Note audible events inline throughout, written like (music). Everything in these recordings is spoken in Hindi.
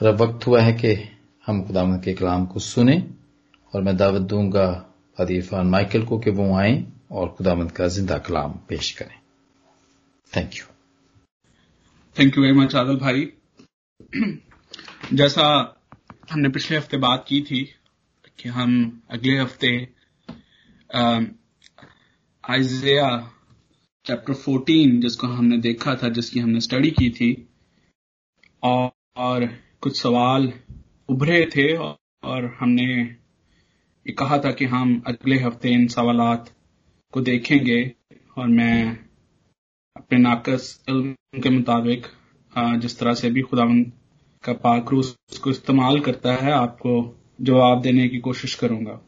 अब वक्त हुआ है कि हम खुदाम के कलाम को सुने और मैं दावत दूँगा अदीफान माइकल को कि वो आए और खुदामंद का ज़िंदा कलाम पेश करें। Thank you thank you very much Adal भाई जैसा हमने पिछले हफ़्ते बात की थी कि हम अगले हफ़्ते आइजिया चैप्टर 14 जिसको हमने देखा था जिसकी हमने स्टडी की थी और, और कुछ सवाल उभरे थे और हमने ये कहा था कि हम अगले हफ़्ते इन सवालात को देखेंगे और मैं अपने नाकस इल्म के मुताबिक जिस तरह से भी खुदावंद का पाकरू उसको इस्तेमाल करता है आपको जवाब देने की कोशिश करूँगा।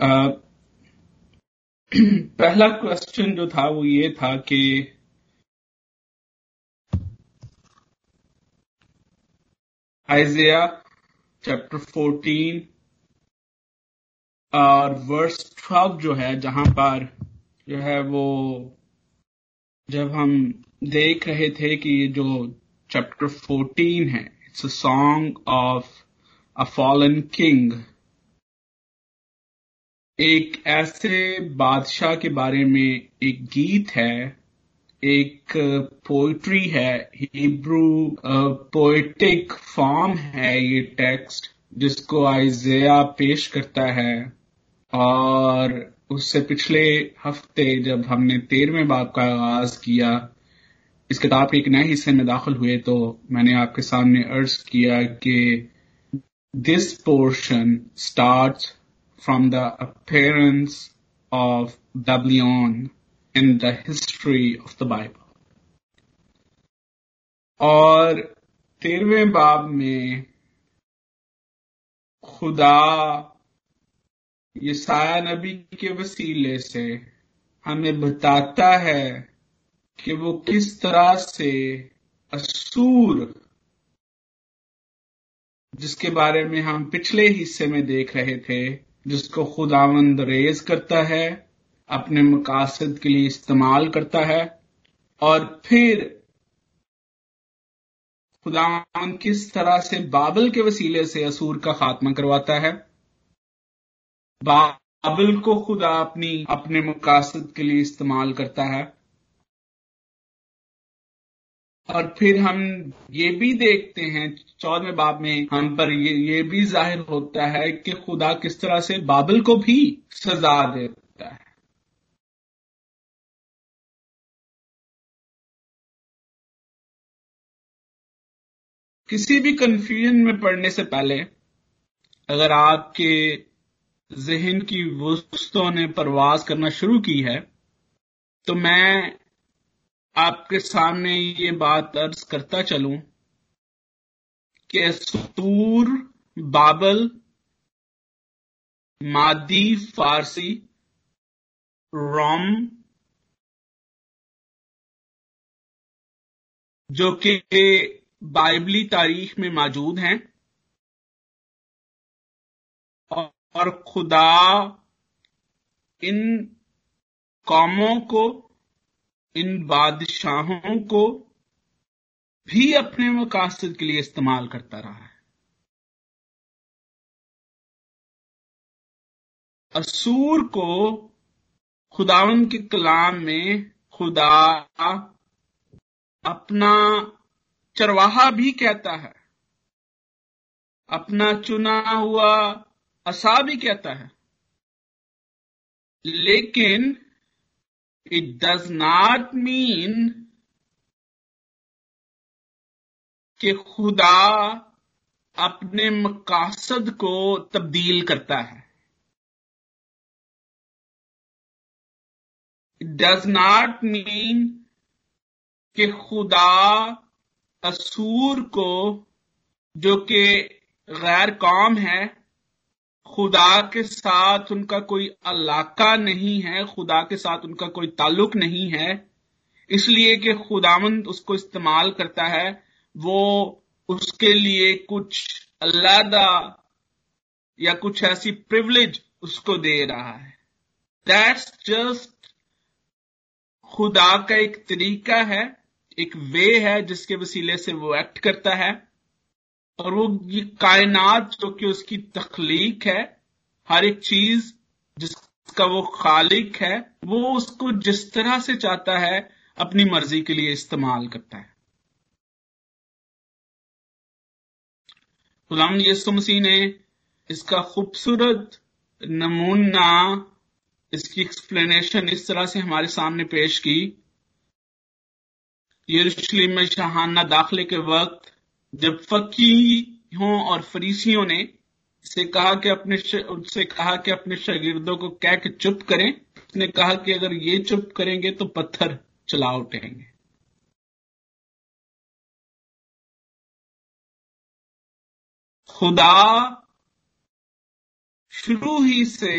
आ, (clears throat) पहला क्वेश्चन जो था वो ये था कि आइजिया चैप्टर 14 और वर्स 12 जो है, जहाँ पर जो है वो, जब हम देख रहे थे कि ये जो चैप्टर 14 है it's a song of a fallen king एक ऐसे बादशाह के बारे में एक गीत है एक पोइट्री है हिब्रू पोएटिक फॉर्म है ये टेक्स्ट जिसको आइजिया पेश करता है। और उससे पिछले हफ़्ते जब हमने तेरहवें बाब का आगाज़ किया, इस किताब के एक नए हिस्से में दाखिल हुए तो मैंने आपके सामने अर्ज़ किया कि this portion start from the appearance of Babylon in the history of the Bible. और तेरहवें बाब में खुदा ये साया नबी के वसीले से हमें बताता है कि वो किस तरह से असूर, जिसके बारे में हम पिछले हिस्से में देख रहे थे, जिसको खुदावंद रेज करता है अपने मकासद के लिए इस्तेमाल करता है और फिर खुदा किस तरह से बाबल के वसीले से असूर का खात्मा करवाता है? बाबल को खुदा अपनी अपने मकासद के लिए इस्तेमाल करता है। और फिर हम ये भी देखते हैं चौदहवें बाब में हम पर ये, ये भी ज़ाहिर होता है कि खुदा किस तरह से बाबल को भी सजा देता किसी भी कंफ्यूजन में पढ़ने से पहले, अगर आपके जहन की वस्तुओं ने परवाज करना शुरू की है तो मैं आपके सामने ये बात अर्ज़ करता चलूँ कि सूर बाबल, मादी, फारसी, रोम, जो कि बाइबली तारीख में मौजूद हैं। और खुदा इन कौमों को, इन बादशाहों को भी अपने मकासद के लिए इस्तेमाल करता रहा है। असूर को खुदावन के कलाम में खुदा अपना चरवाहा भी कहता है। अपना चुना हुआ असा भी कहता है। लेकिन इट डज नॉट मीन कि खुदा अपने मकासद को तब्दील करता है। इट डज नॉट मीन कि खुदा असूर को, जो कि गैर कौम है, खुदा के साथ उनका कोई अलाका नहीं है, खुदा के साथ उनका कोई ताल्लुक नहीं है, इसलिए कि खुदामंद उसको इस्तेमाल करता है, वो उसके लिए कुछ अल्लादा या कुछ ऐसी प्रिवलेज उसको दे रहा है। दैट्स जस्ट खुदा का एक तरीका है। एक वे है जिसके वसीले से वो एक्ट करता है और वो ये कायनात जो कि उसकी तखलीक है, हर एक चीज़ जिसका वो खालिक है, वो उसको जिस तरह से चाहता है, अपनी मर्ज़ी के लिए इस्तेमाल करता है। गुलाम यसु मसीह ने इसका खूबसूरत नमूना, इसकी एक्सप्लेनेशन इस तरह से हमारे सामने पेश की यरूशलेम में शहाना दाखिले के वक्त जब फकीहों और फरीसियों ने से कहा कि अपने उनसे कहा कि अपने शागिर्दों को कह के चुप करें, उसने कहा कि अगर ये चुप करेंगे तो पत्थर चला उठेंगे। खुदा शुरू ही से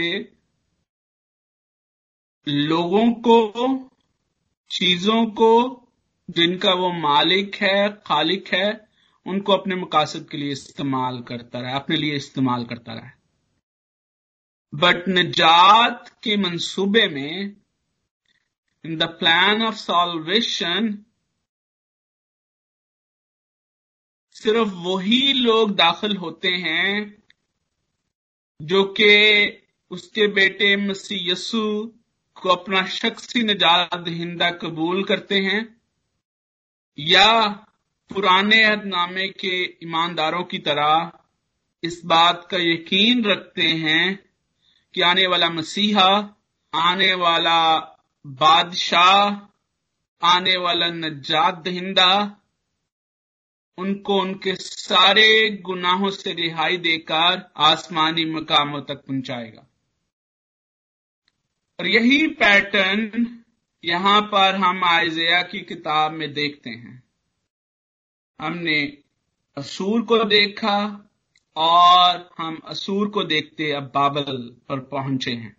लोगों को, चीज़ों को जिनका वो मालिक है, खालिक है, उनको अपने मकासद के लिए इस्तेमाल करता रहा, अपने लिए इस्तेमाल करता रहा। बट निजात के मंसूबे में in the plan of salvation सिर्फ़ वही लोग दाखिल होते हैं, जो कि उसके बेटे मसीह यसु को अपना शख्सी निजात दहिंदा कबूल करते हैं। या पुराने अहदनामे के ईमानदारों की तरह इस बात का यकीन रखते हैं कि आने वाला मसीहा, आने वाला बादशाह, आने वाला नजात दहिंदा, उनको उनके सारे गुनाहों से रिहाई देकर आसमानी मकामों तक पहुंचाएगा। और यही पैटर्न यहाँ पर हम आयजिया की किताब में देखते हैं। हमने असूर को देखा और हम असूर को देखते अब बाबल पर पहुँचे हैं।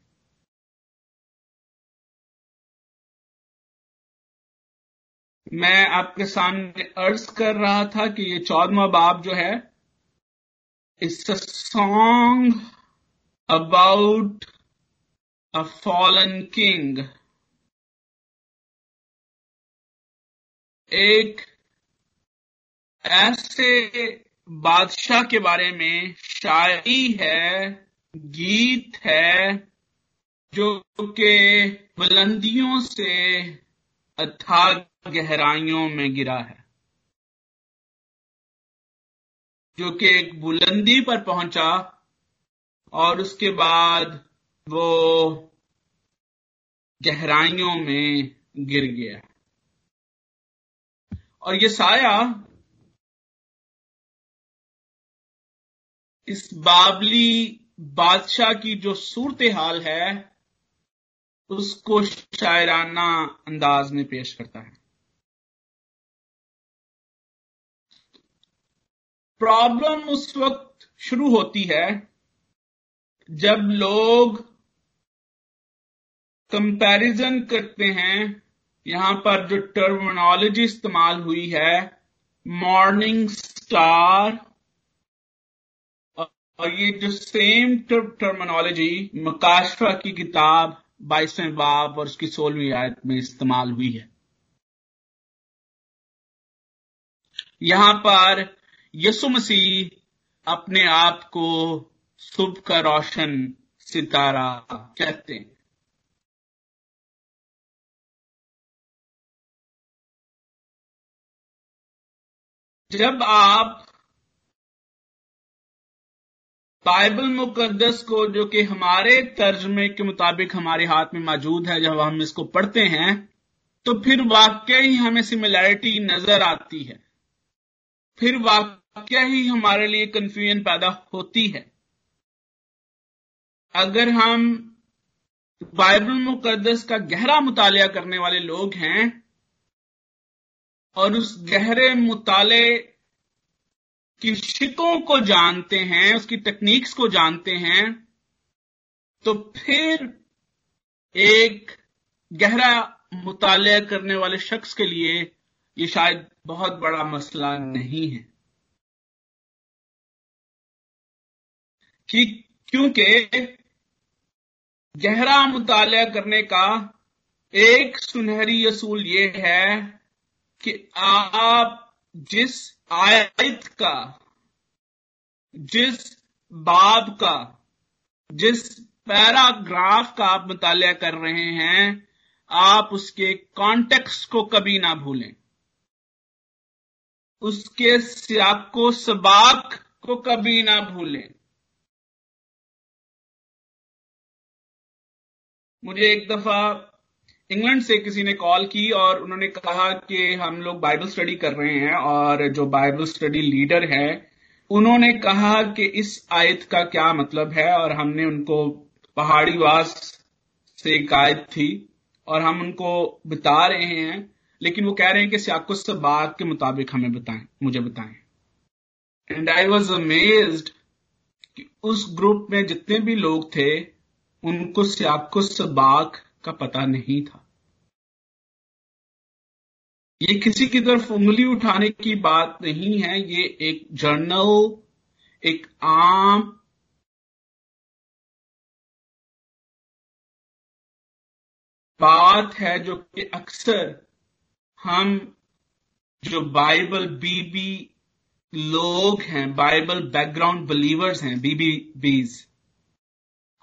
मैं आपके सामने अर्ज़ कर रहा था कि ये चौदवा बाब जो है it's a song about a fallen king एक ऐसे बादशाह के बारे में शायरी है, गीत है, जो कि बुलंदियों से अथा गहराइयों में गिरा है। जो कि एक बुलंदी पर पहुँचा और उसके बाद वो गहराइयों में गिर गया। और ये साया इस बाबली बादशाह की जो सूरत हाल है, उसको शायराना अंदाज में पेश करता है। प्रॉब्लम उस वक्त शुरू होती है जब लोग कंपैरिजन करते हैं यहाँ पर जो टर्मिनोलॉजी इस्तेमाल हुई है मॉर्निंग स्टार और ये जो सेम टर्मिनोलॉजी मकाशफा की किताब, बाईसवें बाब और उसकी सोलहवीं आयत में इस्तेमाल हुई है। यहाँ पर यसु मसीह अपने आप को सुबह का रोशन सितारा कहते हैं। जब आप बाइबल मुकदस को, जो कि हमारे तर्जमे के मुताबिक हमारे हाथ में मौजूद है, जब हम इसको पढ़ते हैं तो फिर वाक्य ही हमें सिमिलैरिटी नज़र आती है। फिर वाक्य ही हमारे लिए कंफ्यूजन पैदा होती है। अगर हम बाइबल मुकदस का गहरा मुताल करने वाले लोग हैं और उस गहरे मुताले की शिकों को जानते हैं, उसकी टेक्निक्स को जानते हैं तो फिर एक गहरा मुताल करने वाले शख्स के लिए ये शायद बहुत बड़ा मसला नहीं है। कि क्योंकि गहरा मुताल करने का एक सुनहरी असूल ये है कि आप जिस आयत का, जिस बाब का, जिस पैराग्राफ का आप मुताल कर रहे हैं, आप उसके कॉन्टेक्स्ट को कभी ना भूलें। उसके सियाको सबाक को कभी ना भूलें। मुझे एक दफ़ा इंग्लैंड से किसी ने कॉल की और उन्होंने कहा कि हम लोग बाइबल स्टडी कर रहे हैं और जो बाइबल स्टडी लीडर है, उन्होंने कहा कि इस आयत का क्या मतलब है और हमने उनको पहाड़ी वास से एक आयत थी और हम उनको बता रहे हैं, लेकिन वो कह रहे हैं कि सियाकुस बाग के मुताबिक हमें बताएँ, मुझे बताएँ। एंड आई वॉज़ अमेज्ड कि उस ग्रुप में जितने भी लोग थे, उनको सियाकुस बाग का पता नहीं था। ये किसी की तरफ़ उंगली उठाने की बात नहीं है, ये एक जर्नल, एक आम बात है जो कि अक्सर हम जो बाइबल बीबी लोग हैं, बाइबल बैकग्राउंड बिलीवर्स हैं बीबी बीज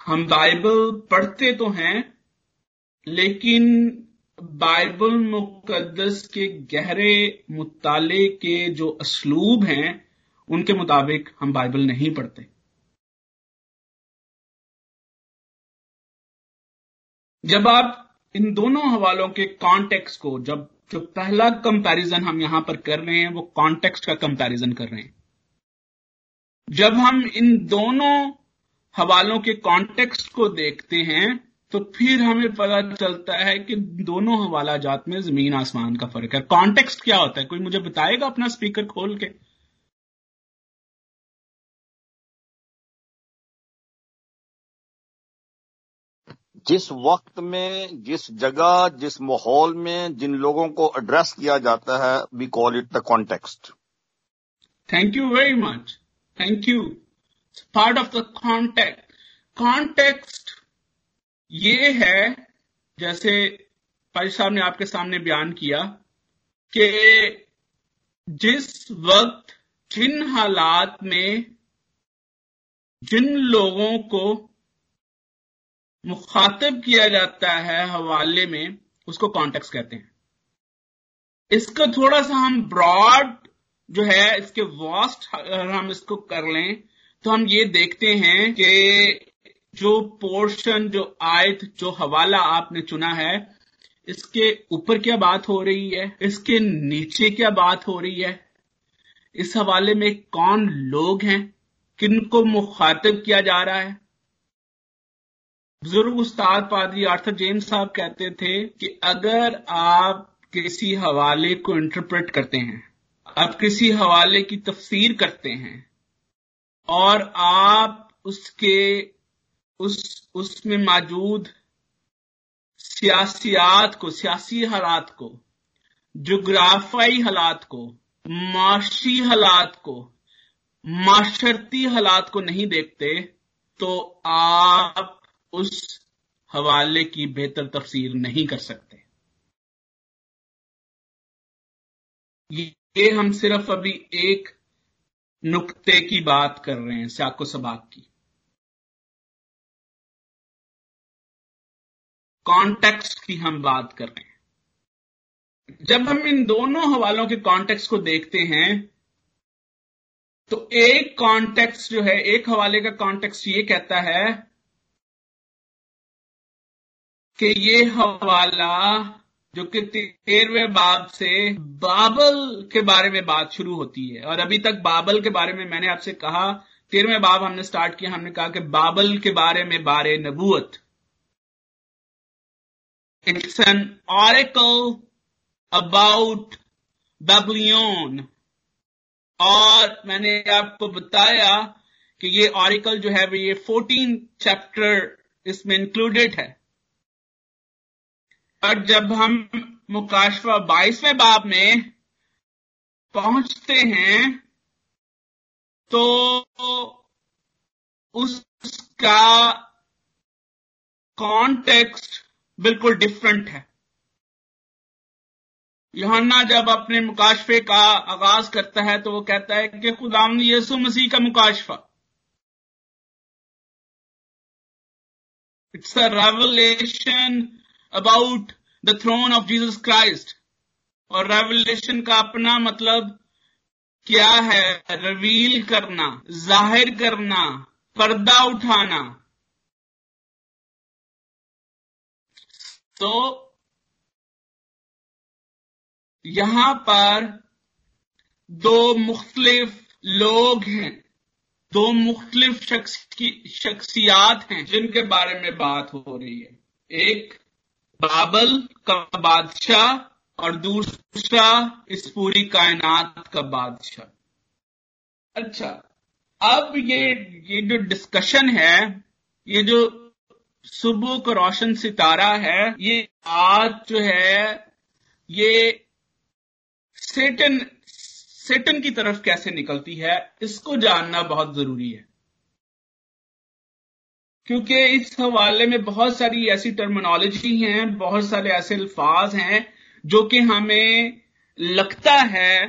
हम बाइबल पढ़ते तो हैं लेकिन बाइबल मुकदस के गहरे मुताले के जो असलूब हैं, उनके मुताबिक हम बाइबल नहीं पढ़ते। जब आप इन दोनों हवालों के कॉन्टेक्स्ट को, जब, जो पहला कंपैरिजन हम यहाँ पर कर रहे हैं, वो कॉन्टेक्स्ट का कंपैरिजन कर रहे हैं। जब हम इन दोनों हवालों के कॉन्टेक्स्ट को देखते हैं तो फिर हमें पता चलता है कि दोनों हवाला जात में ज़मीन आसमान का फ़र्क है। कॉन्टेक्स्ट क्या होता है? कोई मुझे बताएगा अपना स्पीकर खोल के? जिस वक्त में जिस जगह जिस माहौल में जिन लोगों को एड्रेस किया जाता है we call it the context thank you very much thank you part of the contact context ये है, जैसे पाजी साहब ने आपके सामने बयान किया, कि जिस वक्त जिन हालात में जिन लोगों को मुखातिब किया जाता है हवाले में, उसको कॉन्टेक्स कहते हैं। इसको थोड़ा सा हम ब्रॉड जो है, इसके वास्ट अगर हम इसको कर लें तो हम ये देखते हैं कि जो पोर्शन जो आयत, जो हवाला आपने चुना है, इसके ऊपर क्या बात हो रही है? इसके नीचे क्या बात हो रही है? इस हवाले में कौन लोग हैं? किनको मुखातिब किया जा रहा है? बुज़ुर्ग उस्ताद पादरी आर्थर जेम्स साहब कहते थे कि अगर आप किसी हवाले को इंटरप्रेट करते हैं, आप किसी हवाले की तफसीर करते हैं, और आप उसके उस, उसमें मौजूद सियासियात को, सियासी हालात को जोग्राफाई हालात को, माशी हालात को, माशरती हालात को नहीं देखते तो आप उस हवाले की बेहतर तफसीर नहीं कर सकते। ये हम सिर्फ़ अभी एक नुक्ते की बात कर रहे हैं साको सबाक की। कॉन्टेक्स्ट की हम बात कर रहे हैं। जब हम इन दोनों हवालों के कॉन्टेक्स्ट को देखते हैं तो एक कॉन्टेक्स्ट जो है, एक हवाले का कॉन्टेक्स्ट ये कहता है कि ये हवाला जो कि तेरहवें बाब से बाबल के बारे में बात शुरू होती है। और अभी तक बाबल के बारे में मैंने आपसे कहा, तेरहवें बाब हमने स्टार्ट किया, हमने कहा कि बाबल के बारे में बारे नबूत it's an oracle about Babylon और मैंने आपको बताया कि ये ऑरिकल जो है ये फोर्टीन चैप्टर इसमें इंक्लूडेड है। और जब हम मुकाशवा बाईसवें बाब में पहुँचते हैं तो उसका कॉन्टेक्स्ट बिल्कुल डिफरेंट है। योहन्ना जब अपने मुकाशफे का आगाज़ करता है तो वो कहता है कि खुदाम यीशु मसीह का मुकाशफा। It's a revelation about the throne of Jesus Christ और रेवलेशन का अपना मतलब क्या है? रिवील करना, ज़ाहिर करना, पर्दा उठाना। तो यहाँ पर दो मुख्तलिफ़ लोग हैं, दो मुख्तलिफ़ शख्स की शख्सियात हैं जिनके बारे में बात हो रही है। एक बाबल का बादशाह और दूसरा इस पूरी कायनात का बादशाह। अच्छा अब ये ये जो डिस्कशन है, ये जो सुबह का रोशन सितारा है, ये आज जो है, ये सेटन सेटन की तरफ़ कैसे निकलती है, इसको जानना बहुत ज़रूरी है। क्योंकि इस हवाले में बहुत सारी ऐसी टर्मिनोलॉजी हैं, बहुत सारे ऐसे अल्फाज हैं, जो कि हमें लगता है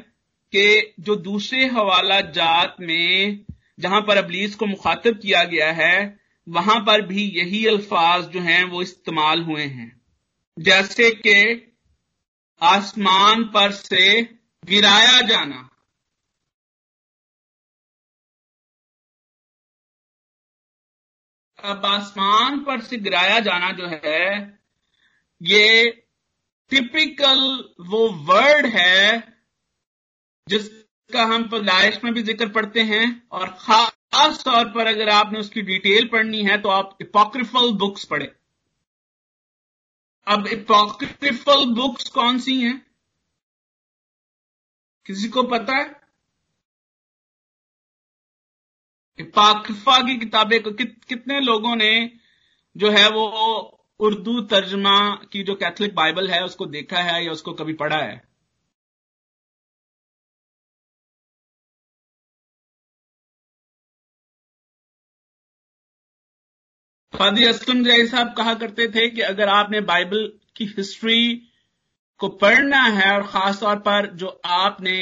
कि जो दूसरे हवाला जात में, जहाँ पर अबलीस को मुखातब किया गया है वहाँ पर भी यही अल्फाज जो हैं वो इस्तेमाल हुए हैं। जैसे कि, आसमान पर से गिराया जाना। अब आसमान पर से गिराया जाना जो है, ये टिपिकल वो वर्ड है, जिसका हम पैदाइश में भी ज़िक्र पढ़ते हैं, और खास तौर पर अगर आपने उसकी डिटेल पढ़नी है तो आप इपोक्रिफल बुक्स पढ़े। अब इपोक्रिफल बुक्स कौन सी हैं? किसी को पता है? इपाकफा की किताबें कित, कितने लोगों ने जो है वो उर्दू तर्जमा की जो कैथलिक बाइबल है उसको देखा है या उसको कभी पढ़ा है? फादी असलम जय साहब कहा करते थे कि अगर आपने बाइबल की हिस्ट्री को पढ़ना है और खास तौर पर जो आपने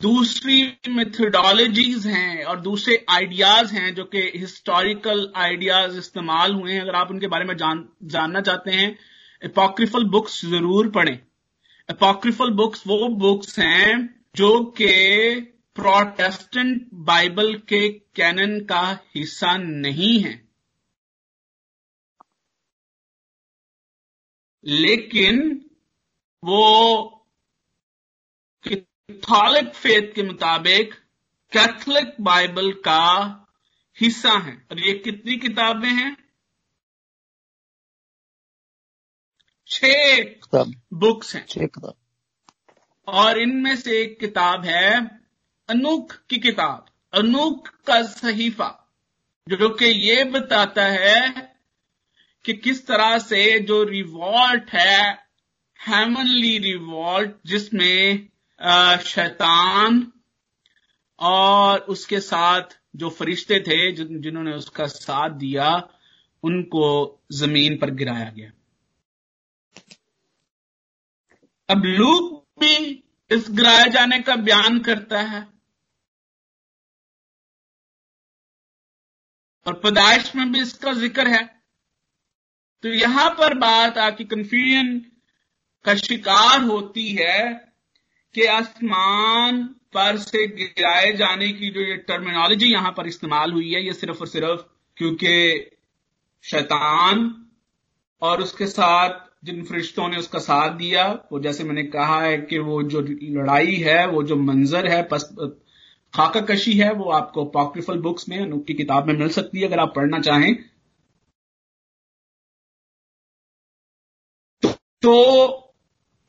दूसरी मेथडोलॉजीज हैं और दूसरे आइडियाज़ हैं जो कि हिस्टोरिकल आइडियाज़ इस्तेमाल हुए हैं, अगर आप उनके बारे में जान, जानना चाहते हैं एपोक्रिफल बुक्स ज़रूर पढ़ें। एपोक्रिफल बुक्स वो बुक्स हैं जो कि प्रोटेस्टेंट बाइबल के कैनन का हिस्सा नहीं है। लेकिन वो कैथोलिक फेथ के मुताबिक कैथलिक बाइबल का हिस्सा है। और ये कितनी किताबें हैं? छह बुक्स हैं। छह किताब। और इनमें से एक किताब है अनूख की किताब अनूख का सहीफा जो कि ये बताता है कि किस तरह से जो रिवॉल्ट है हेमनली रिवॉल्ट जिसमें शैतान और उसके साथ जो फरिश्ते थे जिन्होंने उसका साथ दिया, उनको ज़मीन पर गिराया गया। अब लूक भी इस गिराए जाने का बयान करता है। और पैदाइश में भी इसका ज़िक्र है। तो यहाँ पर बात आपकी कंफ्यूजन का शिकार होती है कि आसमान पर से गिराए जाने की जो ये टर्मिनोलॉजी यहाँ पर इस्तेमाल हुई है ये सिर्फ़ और सिर्फ़ क्योंकि शैतान और उसके साथ जिन फरिश्तों ने उसका साथ दिया वो जैसे मैंने कहा है कि वो जो लड़ाई है वो जो मंजर है पस, खाका कशी है वो आपको पॉक्रिफल बुक्स में अनूप की किताब में मिल सकती है अगर आप पढ़ना चाहें। तो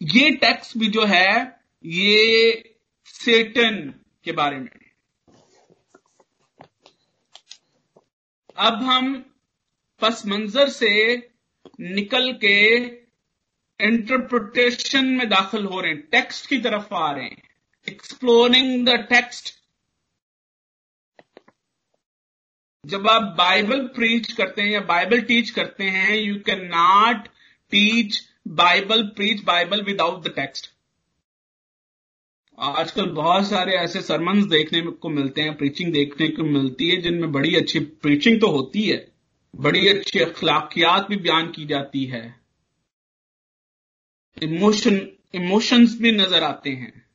ये टेक्स्ट भी जो है, ये सेटन के बारे में अब हम पस मंजर से निकल के इंटरप्रिटेशन में दाखिल हो रहे हैं टेक्स्ट की तरफ़ आ रहे हैं। एक्सप्लोरिंग द टेक्स्ट जब आप बाइबल प्रीच करते हैं या बाइबल टीच करते हैं you can not teach Bible preach Bible without the text आजकल बहुत सारे ऐसे सरमन्स देखने को मिलते हैं प्रीचिंग देखने को मिलती है, जिनमें बड़ी अच्छी प्रीचिंग तो होती है। बड़ी अच्छी अखलाकियात भी बयान की जाती है। इमोशन इमोशंस भी नज़र आते हैं।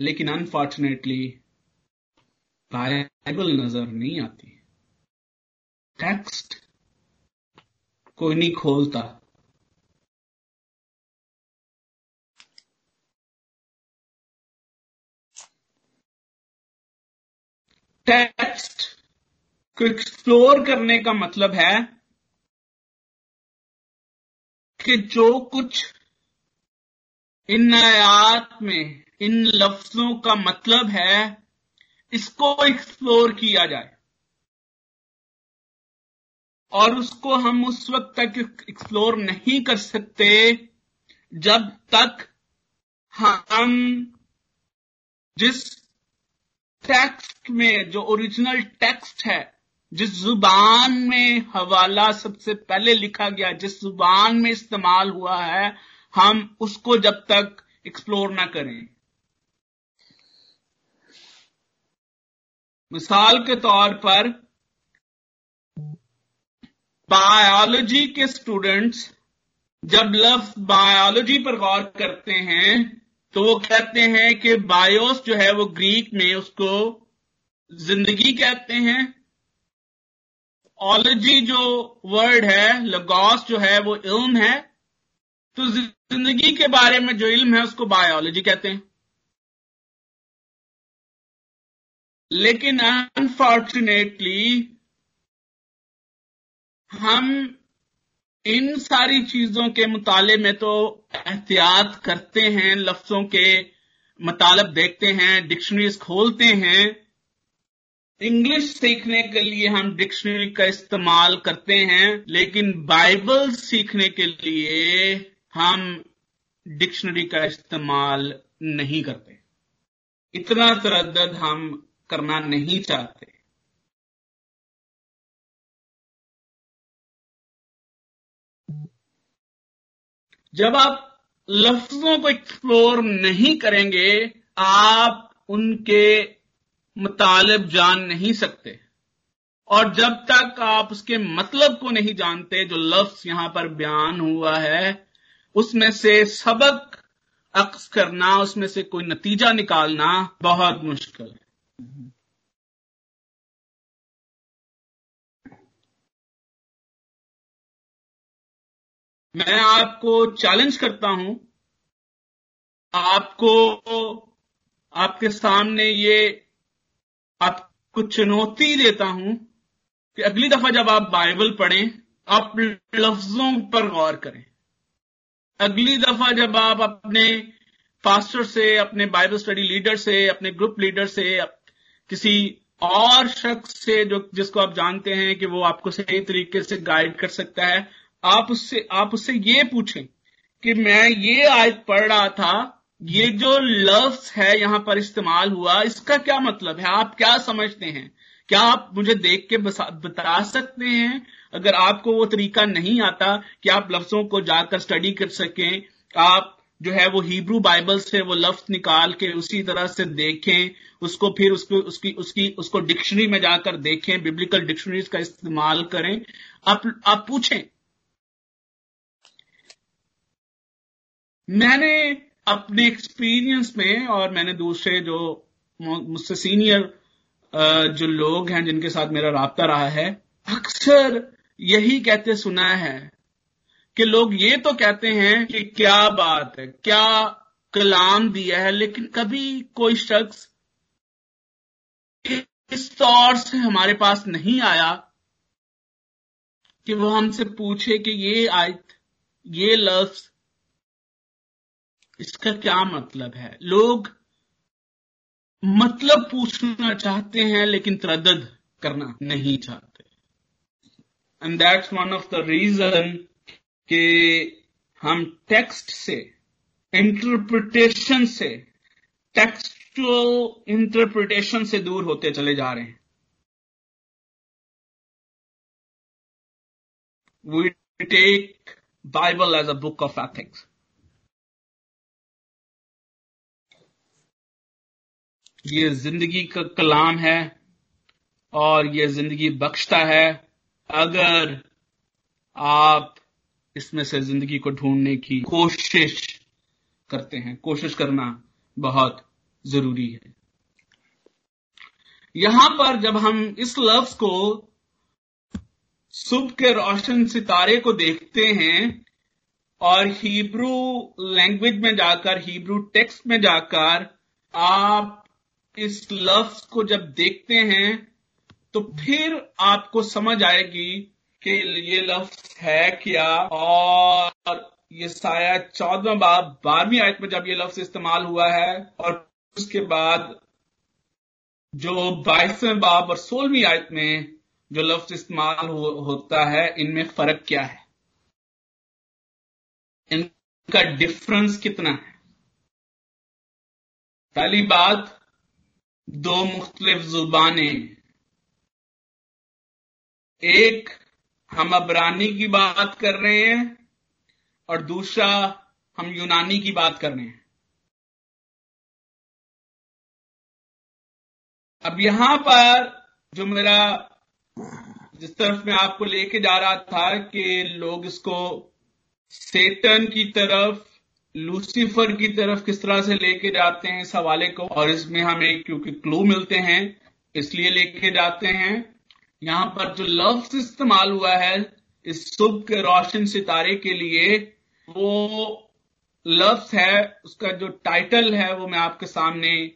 लेकिन अनफॉर्चुनेटली बाइबल नज़र नहीं आती। टेक्स्ट कोई नहीं खोलता। टेक्स्ट को एक्सप्लोर करने का मतलब है कि जो कुछ इन आयात में, इन लफ्जों का मतलब है, इसको एक्सप्लोर किया जाए। और उसको हम उस वक्त तक एक्सप्लोर नहीं कर सकते, जब तक हम जिस टेक्स्ट में, जो ओरिजिनल टेक्स्ट है, जिस ज़ुबान में हवाला सबसे पहले लिखा गया, जिस ज़ुबान में इस्तेमाल हुआ है, हम उसको जब तक एक्सप्लोर ना करें। मिसाल के तौर पर बायोलॉजी के स्टूडेंट्स जब लफ्ज बायोलॉजी पर गौर करते हैं तो वो कहते हैं कि बायोस जो है वो ग्रीक में उसको ज़िंदगी कहते हैं। ओलॉजी जो वर्ड है लगॉस जो है वो इल्म है। तो ज़िंदगी के बारे में जो इल्म है उसको बायोलॉजी कहते हैं। लेकिन अनफॉर्चुनेटली हम इन सारी चीज़ों के मुताले में तो एहतियात करते हैं, लफ्जों के मतलब देखते हैं, डिक्शनरीज खोलते हैं। इंग्लिश सीखने के लिए हम डिक्शनरी का इस्तेमाल करते हैं, लेकिन बाइबल सीखने के लिए हम डिक्शनरी का इस्तेमाल नहीं करते। इतना तरद हम करना नहीं चाहते। जब आप लफ्जों को एक्सप्लोर नहीं करेंगे, आप उनके मुतालब जान नहीं सकते। और जब तक आप उसके मतलब को नहीं जानते, जो लफ्ज यहाँ पर बयान हुआ है, उसमें से सबक अक्स करना, उसमें से कोई नतीजा निकालना बहुत मुश्किल है। मैं आपको चैलेंज करता हूँ। आपको, आपके सामने ये आपको चुनौती देता हूँ कि अगली दफ़ा जब आप बाइबल पढ़ें, आप लफ्जों पर गौर करें। अगली दफ़ा जब आप अपने फास्टर से, अपने बाइबल स्टडी लीडर से, अपने ग्रुप लीडर से किसी और शख्स से जो, जिसको आप जानते हैं कि वो आपको सही तरीके से गाइड कर सकता है आप उससे आप उससे ये पूछें कि मैं ये आयत पढ़ रहा था, ये जो लफ्स है यहाँ पर इस्तेमाल हुआ, इसका क्या मतलब है? आप क्या समझते हैं? क्या आप मुझे देख के बता सकते हैं? अगर आपको वो तरीका नहीं आता कि आप लफ्जों को जाकर स्टडी कर सकें, आप जो है वो हिब्रू बाइबल से वो लफ्ज निकाल के उसी तरह से देखें, उसको फिर उसको, उसकी उसकी, उसको डिक्शनरी में जाकर देखें बिब्लिकल डिक्शनरीज का इस्तेमाल करें, आप आप पूछें। मैंने अपने एक्सपीरियंस में और मैंने दूसरे जो मुझसे सीनियर जो लोग हैं जिनके साथ मेरा रहा रहा है, अक्सर यही कहते सुना है कि लोग ये तो कहते हैं कि क्या बात है, क्या कलाम दिया है, लेकिन कभी कोई शख्स इस तौर से हमारे पास नहीं आया कि वो हमसे पूछे कि ये आयत, ये लफ्ज इसका क्या मतलब है? लोग मतलब पूछना चाहते हैं, लेकिन तरद करना नहीं चाहते। And that's one of the reason कि हम टेक्स्ट से इंटरप्रिटेशन से टेक्सचुअल इंटरप्रिटेशन से दूर होते चले जा रहे हैं। We take Bible as a book of ethics ये ज़िंदगी का कलाम है और ये ज़िंदगी बख्शता है। अगर आप इसमें से ज़िंदगी को ढूँढने की कोशिश करते हैं, कोशिश करना बहुत ज़रूरी है। यहाँ पर जब हम इस लफ्ज को सुबह के रोशन सितारे को देखते हैं और हिब्रू लैंग्वेज में जाकर हिब्रू टेक्स्ट में जाकर आप इस लफ्ज को जब देखते हैं तो फिर आपको समझ आएगी कि ये लफ्ज है क्या? और ये साया चौदवा बाब बारहवीं आयत में जब ये लफ्ज इस्तेमाल हुआ है और उसके बाद जो बाईसवें बाब और सोलहवीं आयत में जो लफ्ज इस्तेमाल हो, होता है इनमें फ़र्क क्या है? इनका डिफरेंस कितना है? पहली बात दो मुख्तलिफ़ जुबानें। एक, हम अबरानी की बात कर रहे हैं, और दूसरा, हम यूनानी की बात कर रहे हैं। अब यहाँ पर जो मेरा, जिस तरफ़ मैं आपको लेके जा रहा था कि लोग इसको सेटन की तरफ़ लूसीफर की तरफ़ किस तरह से लेके जाते हैं इस हवाले को? और इसमें हमें क्योंकि क्लू मिलते हैं, इसलिए लेके जाते हैं। यहाँ पर जो लफ्ज इस्तेमाल हुआ है, इस सुबह के रोशन सितारे के लिए, वो लफ्ज है, उसका जो टाइटल है, वो मैं आपके सामने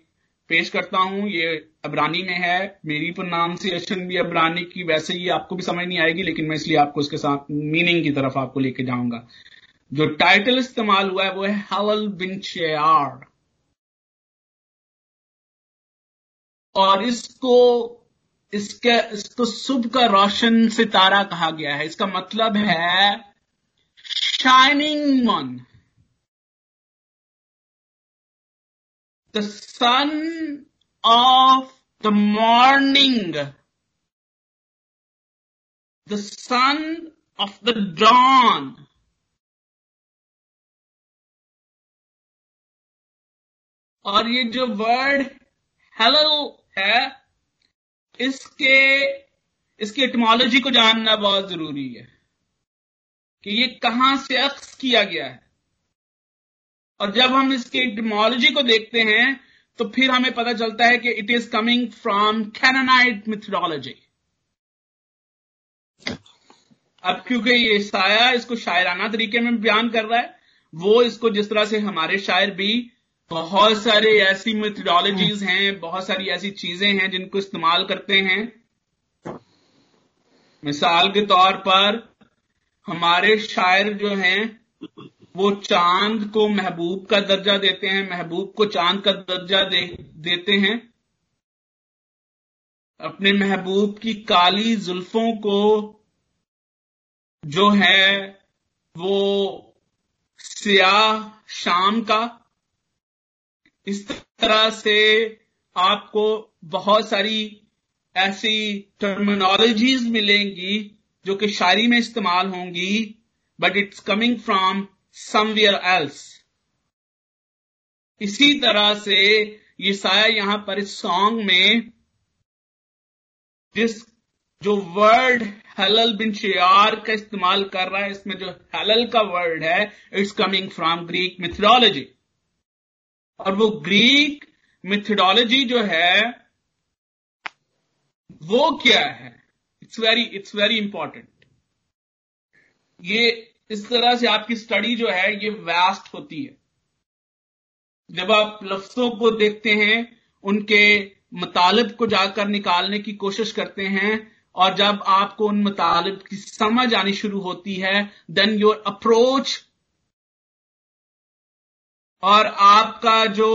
पेश करता हूँ। ये अबरानी में है, मेरी पर नाम से अशन भी अबरानी की, वैसे ही आपको भी समझ नहीं आएगी, लेकिन मैं इसलिए आपको इसके साथ मीनिंग की तरफ़ आपको लेके जाऊँगा। जो टाइटल इस्तेमाल हुआ है, वो है हवल बिन शेयार और इसको, इसके, इसको सुबह का रोशन सितारा कहा गया है। इसका मतलब है shining one the son of the morning the son of the dawn. और ये जो वर्ड हेलो है, इसके, इसकी एटमोलॉजी को जानना बहुत ज़रूरी है कि ये कहाँ से अक्स किया गया है। और जब हम इसके इटमोलॉजी को देखते हैं तो फिर हमें पता चलता है कि it is coming from Canaanite mythology अब क्योंकि ये साया इसको शायराना तरीके में बयान कर रहा है, वो इसको जिस तरह से हमारे शायर भी बहुत सारे ऐसी मेथडोलॉजीज हैं बहुत सारी ऐसी चीज़ें हैं जिनको इस्तेमाल करते हैं। मिसाल के तौर पर हमारे शायर जो हैं वो चाँद को महबूब का दर्जा देते हैं महबूब को चाँद का दर्जा दे, देते हैं। अपने महबूब की काली जुल्फों को जो है वो सियाह शाम का इस तरह से आपको बहुत सारी ऐसी टर्मिनोलॉजीज मिलेंगी जो कि शायरी में इस्तेमाल होंगी but it's coming from somewhere else इसी तरह से ये साया यहाँ पर इस सॉन्ग में, जिस जो वर्ड हलल बिन शेयार का इस्तेमाल कर रहा है, इसमें जो हलल का वर्ड है it's coming from Greek mythology और वो ग्रीक मिथोलॉजी जो है, वो क्या है? It's very it's very important ये इस तरह से आपकी स्टडी जो है, ये वास्ट होती है। जब आप लफ्जों को देखते हैं, उनके मुतालब को जाकर निकालने की कोशिश करते हैं, और जब आपको उन मुतालब की समझ आनी शुरू होती है देन योर अप्रोच और आपका जो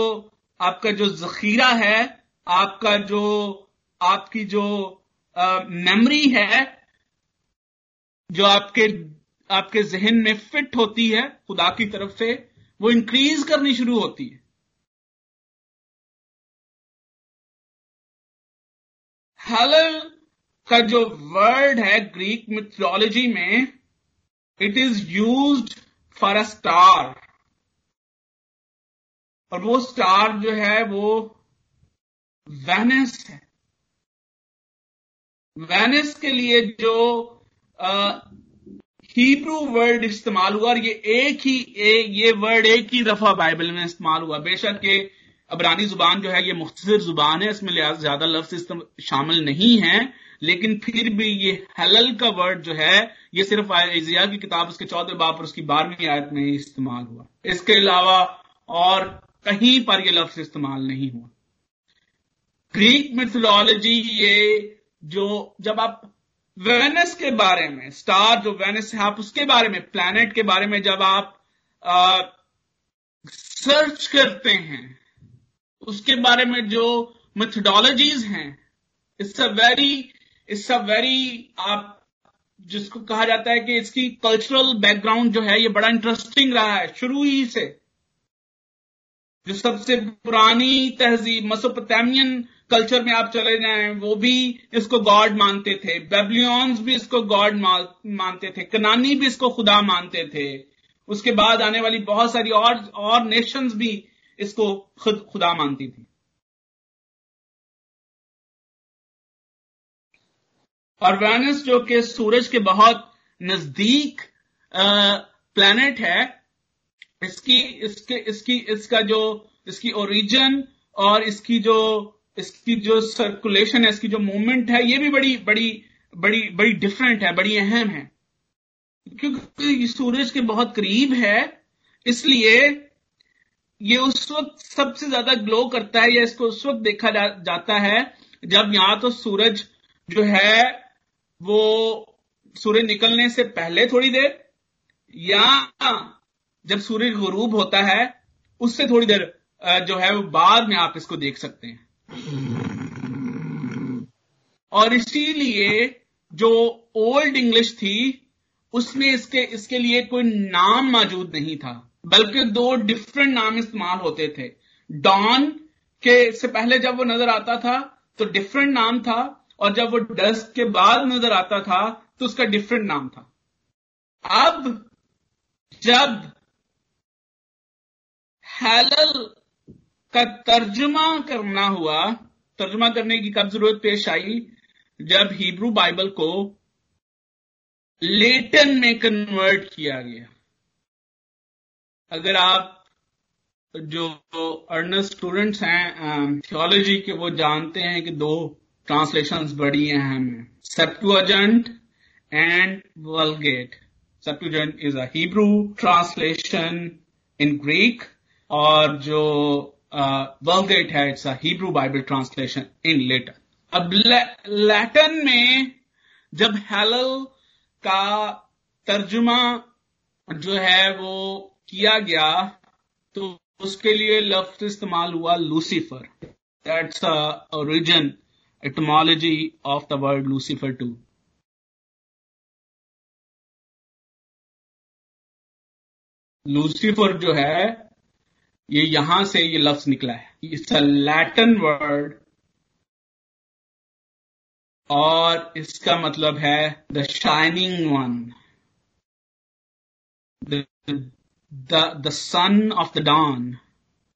आपका जो जखीरा है, आपका जो, आपकी जो मेमोरी है, जो आपके आपके जहन में फिट होती है, खुदा की तरफ़ से, वो इंक्रीज करनी शुरू होती है। हलल का जो वर्ड है ग्रीक मिथोलॉजी में it is used for a star और वो स्टार जो है वो वेनिस है। वेनिस के लिए जो हीब्रू वर्ड इस्तेमाल हुआ और ये एक ही एक ये वर्ड एक ही दफ़ा बाइबल में इस्तेमाल हुआ। बेशक ये अबरानी ज़ुबान जो है, ये मुख्तर ज़ुबान है, इसमें ज़्यादा लफ्ज शामिल नहीं है, लेकिन फिर भी ये हलल का वर्ड जो है, ये सिर्फ़ इजिया की किताब, उसके चौदह बाप और उसकी बारहवीं आयत में इस्तेमाल हुआ। इसके अलावा और कहीं पर यह लफ्ज इस्तेमाल नहीं हुआ। ग्रीक मिथोलॉजी ये जो जब आप वेनस के बारे में स्टार जो वेनस है, आप उसके बारे में प्लैनेट के बारे में जब आप सर्च करते हैं, उसके बारे में जो मेथडोलॉजीज हैं it's a very it's a very आप जिसको कहा जाता है कि इसकी कल्चरल बैकग्राउंड जो है, ये बड़ा इंटरेस्टिंग रहा है, शुरू ही से। जो सबसे पुरानी तहजीब, मसोपोटामियन कल्चर में आप चले जाए, वो भी इसको गॉड मानते थे। बेबलियंस भी इसको गॉड मानते थे। कनानी भी इसको खुदा मानते थे। उसके बाद आने वाली बहुत सारी और और नेशंस भी इसको खुद, खुदा मानती थी। और वेनस जो कि सूरज के बहुत नज़दीक प्लैनेट है इसकी इसके इसकी इसका जो इसकी ओरिजिन और इसकी जो इसकी जो सर्कुलेशन है इसकी जो मूवमेंट है ये भी बड़ी बड़ी बड़ी बड़ी डिफरेंट है बड़ी अहम है। क्योंकि सूरज के बहुत करीब है इसलिए ये उस वक्त सबसे ज़्यादा ग्लो करता है या इसको उस वक्त देखा जा, जाता है जब यहाँ तो सूरज जो है वो सूरज निकलने से पहले थोड़ी देर या जब सूरज गुरूब होता है, उससे थोड़ी देर जो है वो बाद में आप इसको देख सकते हैं। और इसीलिए जो ओल्ड इंग्लिश थी, उसमें इसके इसके लिए कोई नाम मौजूद नहीं था, बल्कि दो डिफरेंट नाम इस्तेमाल होते थे। डॉन के से पहले जब वो नज़र आता था तो डिफरेंट नाम था, और जब वो डस्ट के बाद नज़र आता था तो उसका डिफरेंट नाम था। अब जब हैलल का तर्जुमा करना हुआ। तर्जुमा करने की कब ज़रूरत पेश आई? जब हिब्रू बाइबल को लेटन में कन्वर्ट किया गया। अगर आप जो अर्नस्ट स्टूडेंट्स हैं थियोलॉजी के वो जानते हैं कि दो ट्रांसलेशन बड़ी अहम है Septuagint and Vulgate Septuagint is a Hebrew translation in Greek और जो वर्लगेट है it's a Hebrew Bible translation in Latin अब लैटन में जब हेलल का तर्जुमा जो है वो किया गया तो उसके लिए लफ्ज इस्तेमाल हुआ Lucifer that's origin etymology of the word Lucifer to Lucifer जो है ये यहाँ से ये लफ्ज निकला है। इट्स अ लैटिन वर्ड और इसका मतलब है the shining one the son of the dawn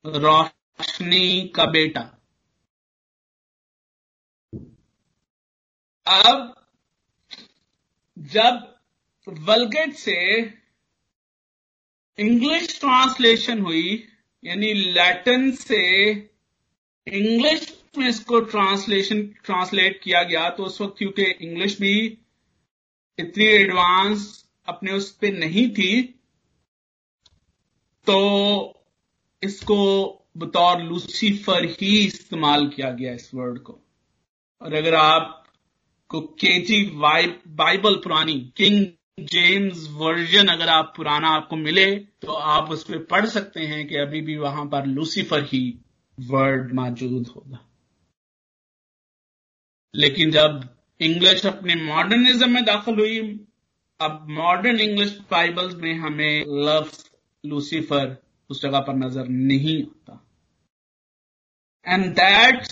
रोशनी का बेटा। अब जब वलगेट से इंग्लिश ट्रांसलेशन हुई यानी लैटिन से इंग्लिश में इसको ट्रांसलेशन ट्रांसलेट किया गया तो उस वक्त क्योंकि इंग्लिश भी इतनी एडवांस अपने उस पर नहीं थी तो इसको बतौर लूसीफर ही इस्तेमाल किया गया इस वर्ड को। और अगर आप को केजी बाइबल पुरानी किंग जेम्स वर्जन अगर आप पुराना आपको मिले तो आप उस पर पढ़ सकते हैं कि अभी भी वहाँ पर लूसीफर ही वर्ड मौजूद होगा। लेकिन जब इंग्लिश अपने मॉडर्निज्म में दाखिल हुई, अब मॉडर्न इंग्लिश बाइबल्स में हमें लफ्ज लूसीफर उस जगह पर नज़र नहीं आता। एंड दैट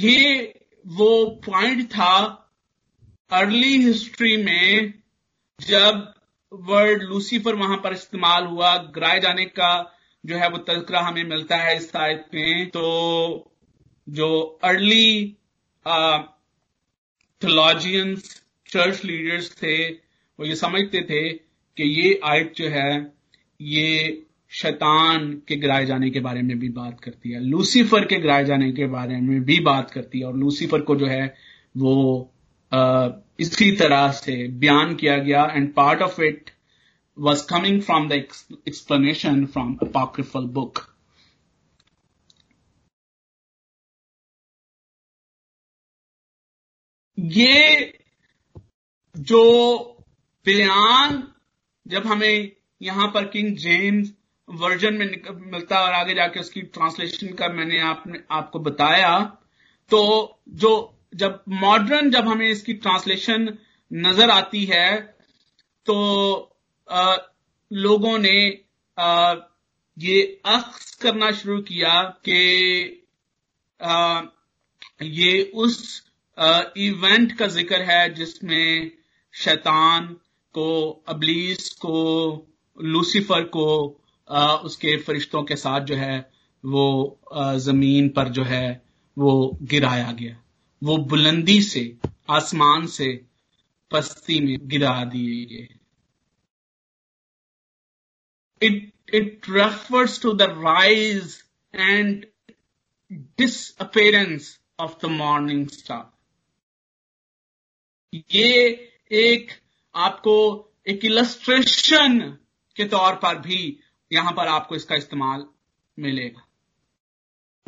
ये वो पॉइंट था अर्ली हिस्ट्री में जब वर्ड लूसीफर वहाँ पर इस्तेमाल हुआ, गिराए जाने का जो है वो तस्करा हमें मिलता है इस साइट में तो जो अर्ली थियोलॉजियंस चर्च लीडर्स थे, वो ये समझते थे कि ये आयत जो है, ये शैतान के गिराए जाने के बारे में भी बात करती है। लूसीफर के गिराए जाने के बारे में भी बात करती है और लूसीफर को जो है वो इसी तरह से बयान किया गया and part of it was coming from the explanation from apocryphal book ये जो बयान जब हमें यहाँ पर किंग जेम्स वर्जन में मिलता और आगे जाके उसकी ट्रांसलेशन का मैंने आपने, आपको बताया तो जो जब मॉडर्न जब हमें इसकी ट्रांसलेशन नज़र आती है तो आ, लोगों ने आ, ये अक्स करना शुरू किया कि ये उस आ, इवेंट का ज़िक्र है जिसमें शैतान को अबलीस को लूसीफर को आ, उसके फरिश्तों के साथ जो है वो आ, ज़मीन पर जो है वो गिराया गया। वो बुलंदी से, आसमान से पस्ती में गिरा दिए गए it it refers to the rise and disappearance of the morning star ये एक आपको एक इलस्ट्रेशन के तौर पर भी यहाँ पर आपको इसका इस्तेमाल मिलेगा।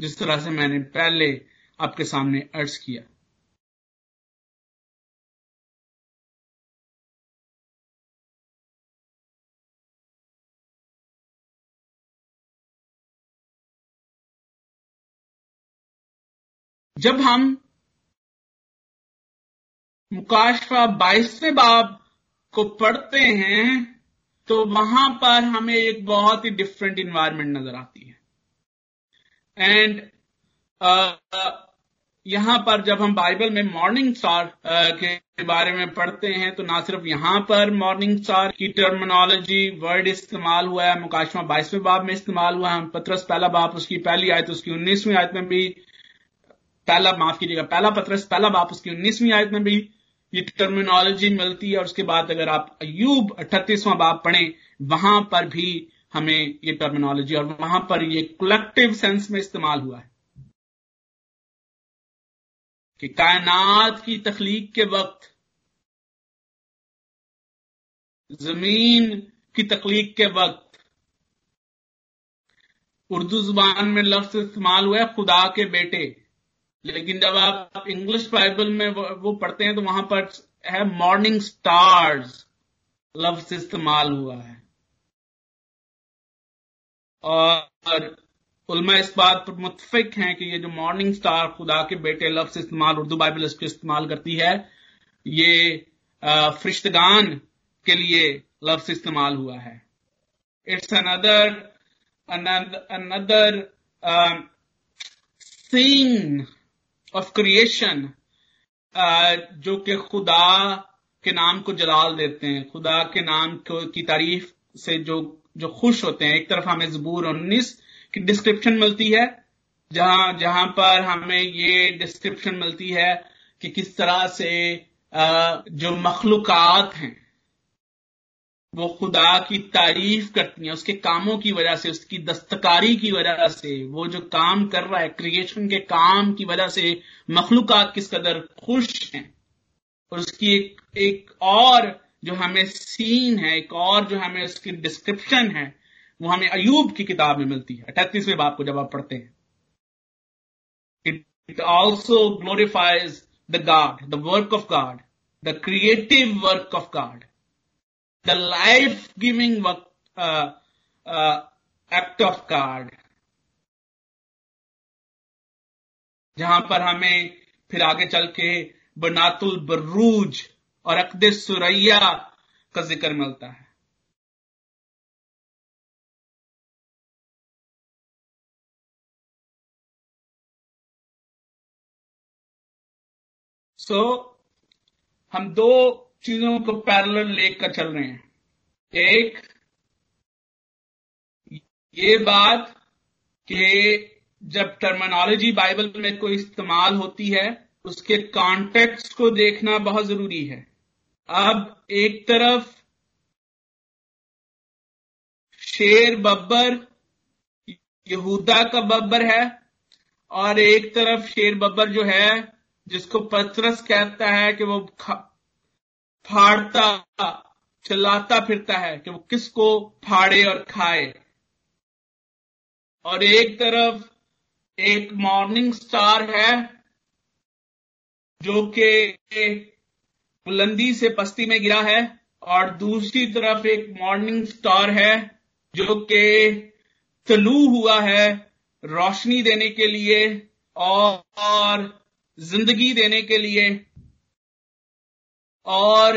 जिस तरह से मैंने पहले आपके सामने अर्ज़ किया। जब हम मुकाशफा बाईसवें बाब को पढ़ते हैं तो वहाँ पर हमें एक बहुत ही डिफरेंट इन्वायरमेंट नज़र आती है। एंड यहाँ पर जब हम बाइबल में मॉर्निंग स्टार के बारे में पढ़ते हैं तो ना सिर्फ़ यहाँ पर मॉर्निंग स्टार की टर्मिनोलॉजी वर्ड इस्तेमाल हुआ है मुकाशमा बाईसवें बाब में इस्तेमाल हुआ है पत्रस पहला बाप, उसकी पहली आयत, उसकी उन्नीसवीं आयत में भी, पहला, माफ़ कीजिएगा, पहला पत्रस, पहला बाप, उसकी उन्नीसवीं आयत में भी ये टर्मिनोलॉजी मिलती है, और उसके बाद अगर आप अयूब अट्ठतीसवां बाप पढ़ें, वहाँ पर भी हमें ये टर्मिनोलॉजी और वहाँ पर ये कलेक्टिव सेंस में इस्तेमाल हुआ है। कि कायनात की तखलीक के वक्त ज़मीन की तखलीक के वक्त उर्दू ज़ुबान में लफ्ज इस्तेमाल हुआ है खुदा के बेटे। लेकिन जब आप इंग्लिश बाइबल में वो पढ़ते हैं तो वहाँ पर है मॉर्निंग स्टार्स लफ्ज इस्तेमाल हुआ है। और उलमा इस बात पर मुतफिक हैं कि ये जो मॉर्निंग स्टार खुदा के बेटे लफ्ज इस्तेमाल उर्दू बाइबल इसको इस्तेमाल करती है, ये फरिश्तगान के लिए लफ्ज इस्तेमाल हुआ है। It's another another scene of creation जो कि खुदा के नाम को जलाल देते हैं। खुदा के नाम को, की तारीफ़ से जो जो खुश होते हैं। एक तरफ़ हमें जबूर उन्नीस की डिस्क्रिप्शन मिलती है, जहाँ जहाँ पर हमें ये डिस्क्रिप्शन मिलती है कि किस तरह से जो मखलूकत हैं, वो खुदा की तारीफ़ करती हैं, उसके कामों की वजह से, उसकी दस्तकारी की वजह से, वो जो काम कर रहा है क्रिएशन के काम की वजह से मखलूकत किस कदर खुश हैं, और उसकी एक एक और जो हमें सीन है, एक और जो हमें उसकी डिस्क्रिप्शन है वो हमें अयूब की किताब में मिलती है। अठतीसवें बाप को जब आप पढ़ते हैं। It also glorifies the God the work of God the creative work of God the life giving act of God, जहाँ पर हमें फिर आगे चल के बनातुल बरूज और अकदे सुरैया का ज़िक्र मिलता है। सो so, हम दो चीज़ों को पैरेलल लेकर चल रहे हैं। एक ये बात कि जब टर्मिनोलॉजी बाइबल में कोई इस्तेमाल होती है उसके कॉन्टेक्स्ट को देखना बहुत ज़रूरी है। अब एक तरफ़ शेर बब्बर यहूदा का बब्बर है और एक तरफ़ शेर बब्बर जो है जिसको पत्रस कहता है कि वो फाड़ता चलाता फिरता है कि वो किसको फाड़े और खाए। और एक तरफ़ एक मॉर्निंग स्टार है जो कि बुलंदी से पस्ती में गिरा है और दूसरी तरफ़ एक मॉर्निंग स्टार है जो कि तलू हुआ है रोशनी देने के लिए और ज़िंदगी देने के लिए। और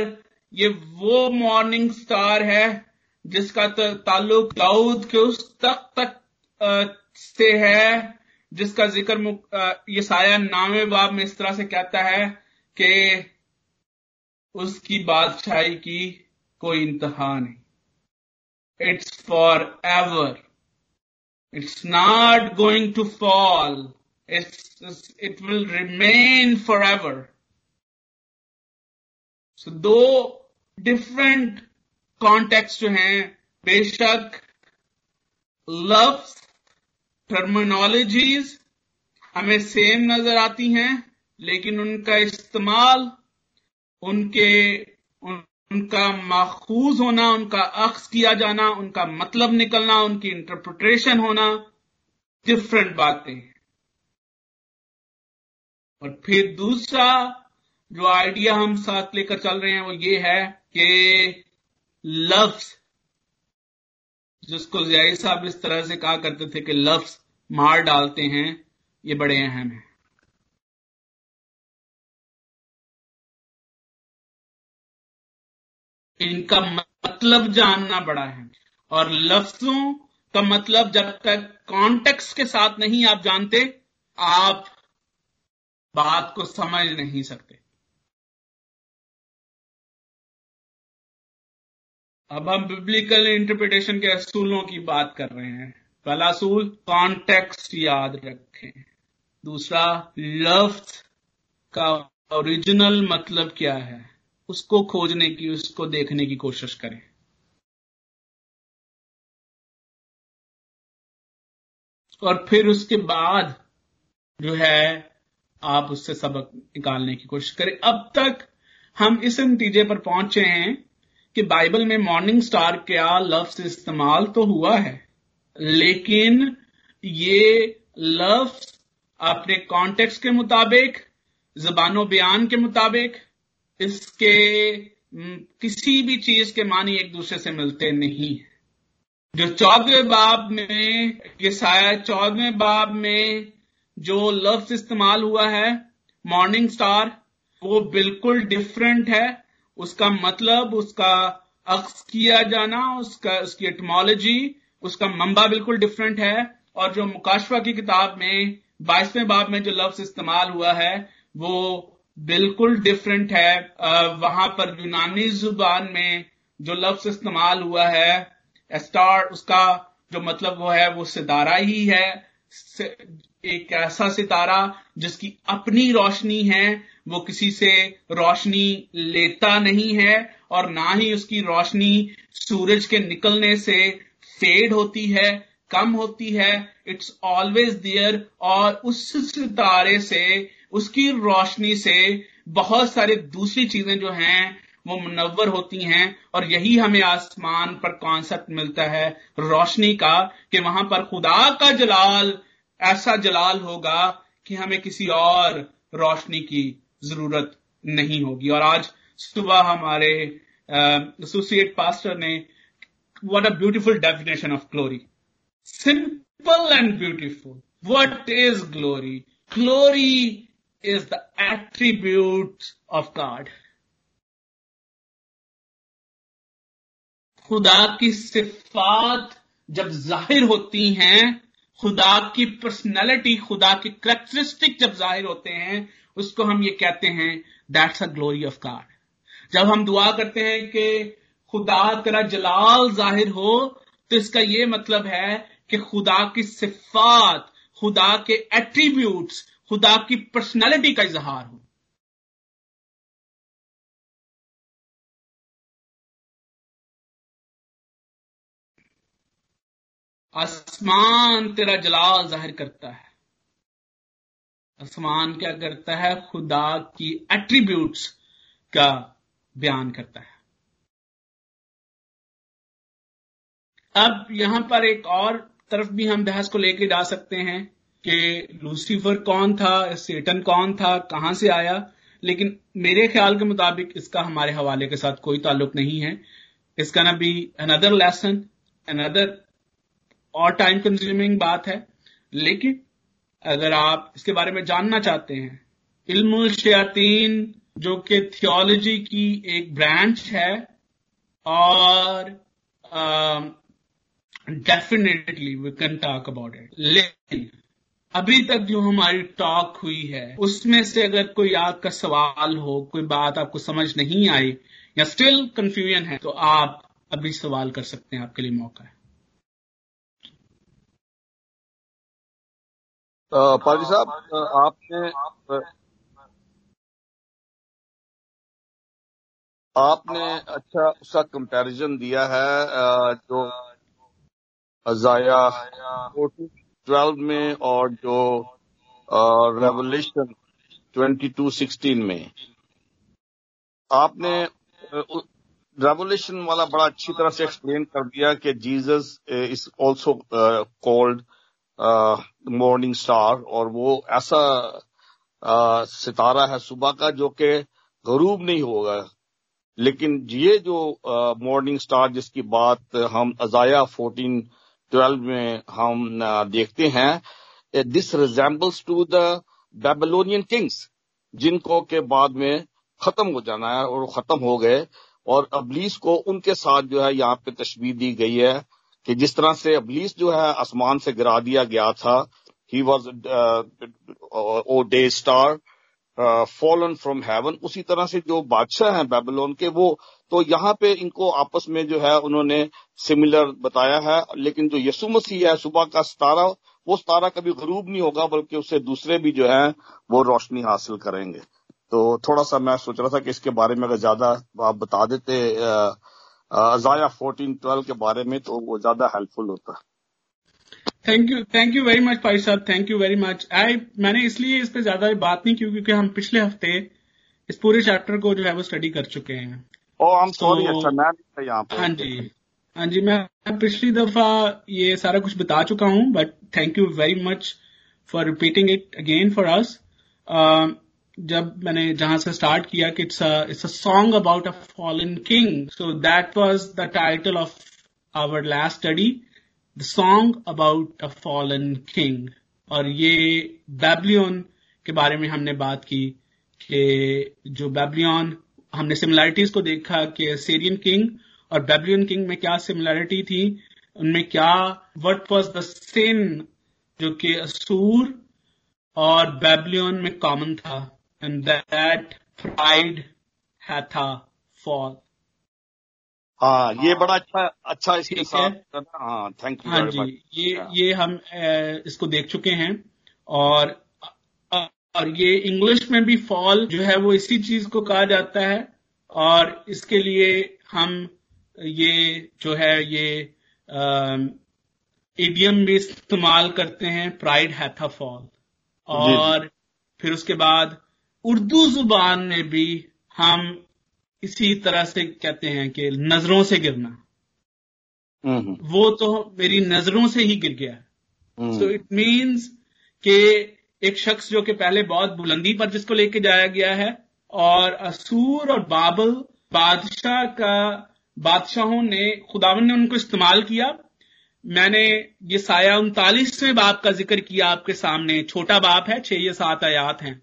ये वो मॉर्निंग स्टार है, जिसका ताल्लुक दाऊद के उस तक तक से है, जिसका ज़िक्र ये साया नामे बाब में इस तरह से कहता है कि उसकी बादशाही की कोई इंतहा नहीं। It's forever it's not going to fall it will remain forever so दो कॉन्टेक्स्ट जो हैं बेशक लव्स टर्मिनोलॉजीज हमें सेम नज़र आती हैं लेकिन उनका इस्तेमाल उनके उन, उनका माखूज होना उनका अक्स किया जाना उनका मतलब निकलना उनकी इंटरप्रिटेशन होना डिफरेंट बातें। और फिर दूसरा जो आइडिया हम साथ लेकर चल रहे हैं वो ये है कि लफ्स जिसको जय साहब इस तरह से कहा करते थे कि लफ्स मार डालते हैं, ये बड़े अहम है। इनका मतलब जानना बड़ा है और लफ्जों का मतलब जब तक कॉन्टेक्स्ट के साथ नहीं आप जानते, आप बात को समझ नहीं सकते। अब हम बिब्लिकल इंटरप्रिटेशन के असूलों की बात कर रहे हैं। पहला असूल कॉन्टेक्स्ट याद रखें। दूसरा लफ्ज का ओरिजिनल मतलब क्या है? उसको खोजने की, उसको देखने की कोशिश करें। और फिर उसके बाद जो है आप उससे सबक निकालने की कोशिश करें। अब तक हम इस नतीजे पर पहुँचे हैं कि बाइबल में मॉर्निंग स्टार क्या लफ्ज इस्तेमाल तो हुआ है, लेकिन ये लफ्ज अपने कॉन्टेक्स्ट के मुताबिक, जबानो बयान के मुताबिक, इसके किसी भी चीज़ के मानी एक दूसरे से मिलते नहीं जो चौदहवें बाब में ये शायद चौदहवें बाब में जो लफ्ज इस्तेमाल हुआ है मॉर्निंग स्टार वो बिल्कुल डिफरेंट है। उसका मतलब उसका अक्स किया जाना, उसका, उसकी एटमोलॉजी उसका मंबा बिल्कुल डिफरेंट है। और जो मुकाशवा की किताब में, बाईसवें बाब में जो लफ्ज इस्तेमाल हुआ है, वो बिल्कुल डिफरेंट है। वहाँ पर यूनानी ज़ुबान में जो लफ्ज इस्तेमाल हुआ है स्टार उसका जो मतलब वो है, वो सितारा ही है। एक ऐसा सितारा जिसकी अपनी रोशनी है, वो किसी से रोशनी लेता नहीं है और ना ही उसकी रोशनी सूरज के निकलने से फेड होती है, कम होती है इट्स ऑलवेज दियर और उस सितारे से, उसकी रोशनी से बहुत सारे दूसरी चीज़ें जो हैं, वो मुनवर होती हैं और यही हमें आसमान पर कॉन्सेप्ट मिलता है, रोशनी का, कि वहाँ पर खुदा का जलाल ऐसा जलाल होगा कि हमें किसी और रोशनी की ज़रूरत नहीं होगी। और आज सुबह हमारे एसोसिएट पास्टर ने what a beautiful definition of glory simple and beautiful what is glory glory is the attribute of God खुदा की सिफात जब ज़ाहिर होती हैं खुदा की पर्सनैलिटी खुदा के करेक्टरिस्टिक जब ज़ाहिर होते हैं, उसको हम ये कहते हैं that's a glory of God जब हम दुआ करते हैं कि खुदा तेरा जलाल ज़ाहिर हो तो इसका ये मतलब है कि खुदा की सिफात, खुदा के एट्रीब्यूट्स खुदा की पर्सनैलिटी का इजहार हो। आसमान तेरा जलाल ज़ाहिर करता है। आसमान क्या करता है? खुदा की एट्रीब्यूट्स का बयान करता है। अब यहाँ पर एक और तरफ़ भी हम बहस को लेके जा सकते हैं कि लूसीफर कौन था, सेटन कौन था, कहाँ से आया? लेकिन मेरे ख्याल के मुताबिक इसका हमारे हवाले के साथ कोई ताल्लुक नहीं है। इसका ना भी अनदर लेसन अनदर और टाइम कंज्यूमिंग बात है। लेकिन अगर आप इसके बारे में जानना चाहते हैं, इल्म शयातीन, जो कि थियोलॉजी की एक ब्रांच है, और definitely we can talk about it लेकिन अभी तक जो हमारी टॉक हुई है, उसमें से अगर कोई आपका सवाल हो, कोई बात आपको समझ नहीं आई, या स्टिल कंफ्यूजन है तो आप अभी सवाल कर सकते हैं, आपके लिए मौका है। पाजी साहब आपने आपने अच्छा उसका कंपैरिजन दिया है जो अजाया ट्वेल्व में और जो रेवोल्यूशन ट्वेंटी टू सिक्सटीन में। आपने रेवोल्यूशन वाला बड़ा अच्छी तरह से एक्सप्लेन कर दिया कि Jesus is also called morning star और वो ऐसा आ, सितारा है सुबह का जो कि गरूब नहीं होगा। लेकिन ये जो मॉर्निंग स्टार जिसकी बात हम अजाया फोर्टीन ट्वेल्व में हम देखते हैं this resembles to the Babylonian kings जिनको के बाद में खत्म हो जाना है और खत्म हो गए और अबलीस को उनके साथ जो है यहाँ पे तशबी दी गई है। कि जिस तरह से अबलीस जो है आसमान से गिरा दिया गया था he was O day star fallen from heaven उसी तरह से जो बादशाह हैं बेबलोन के वो तो यहाँ पे इनको आपस में जो है उन्होंने सिमिलर बताया है लेकिन जो यसु मसीह है सुबह का सतारा वो सतारा कभी गरूब नहीं होगा बल्कि उससे दूसरे भी जो है वो रोशनी हासिल करेंगे। तो थोड़ा सा मैं सोच रहा था कि इसके बारे में अगर ज़्यादा आप बता देते uh, अजाया फोर्टीन ट्वेल्व के बारे में तो वो ज़्यादा हेल्पफुल होता। है thank you thank you very much भाई साहब thank you very much I मैंने इसलिए इस पर ज़्यादा बात नहीं की क्योंकि हम पिछले हफ़्ते इस पूरे चैप्टर को जो है वो स्टडी कर चुके हैं। ओ आई एम सॉरी अच्छा मैं भी यहाँ पे। हाँ जी हाँ जी मैं पिछली दफ़ा ये सारा कुछ बता चुका हूँ but thank you very much for repeating it again for us जब मैंने जहाँ से स्टार्ट किया कि it's it's a song about a fallen king so that was the title of our last study the song about a fallen king और ये बैबलियन के बारे में हमने बात की कि जो बैबलियन हमने सिमिलैरिटीज को देखा कि सीरियन किंग और बैबलियन किंग में क्या सिमिलैरिटी थी, उनमें क्या वट वॉज़ द सेम जो कि असूर और बैबलियन में कॉमन था। And that pride hath a fall. हाँ ये बड़ा अच्छा अच्छा इसके साथ हाँ थैंक यू हाँ जी ये ये हम इसको देख चुके हैं। और और ये इंग्लिश में भी फॉल जो है वो इसी चीज़ को कहा जाता है। और इसके लिए हम ये जो है ये इडियम भी इस्तेमाल करते हैं प्राइड हैथा फॉल और फिर उसके बाद उर्दू ज़ुबान में भी हम इसी तरह से कहते हैं कि नज़रों से गिरना। वो तो मेरी नज़रों से ही गिर गया। सो इट मीन्स कि एक शख्स जो कि पहले बहुत बुलंदी पर जिसको लेके जाया गया है और असूर और बाबल बादशाह का बादशाहों ने खुदावन ने उनको इस्तेमाल किया। मैंने ये साया उनतालीसवें बाप का ज़िक्र किया आपके सामने। छोटा बाप है छह या सात आयात हैं।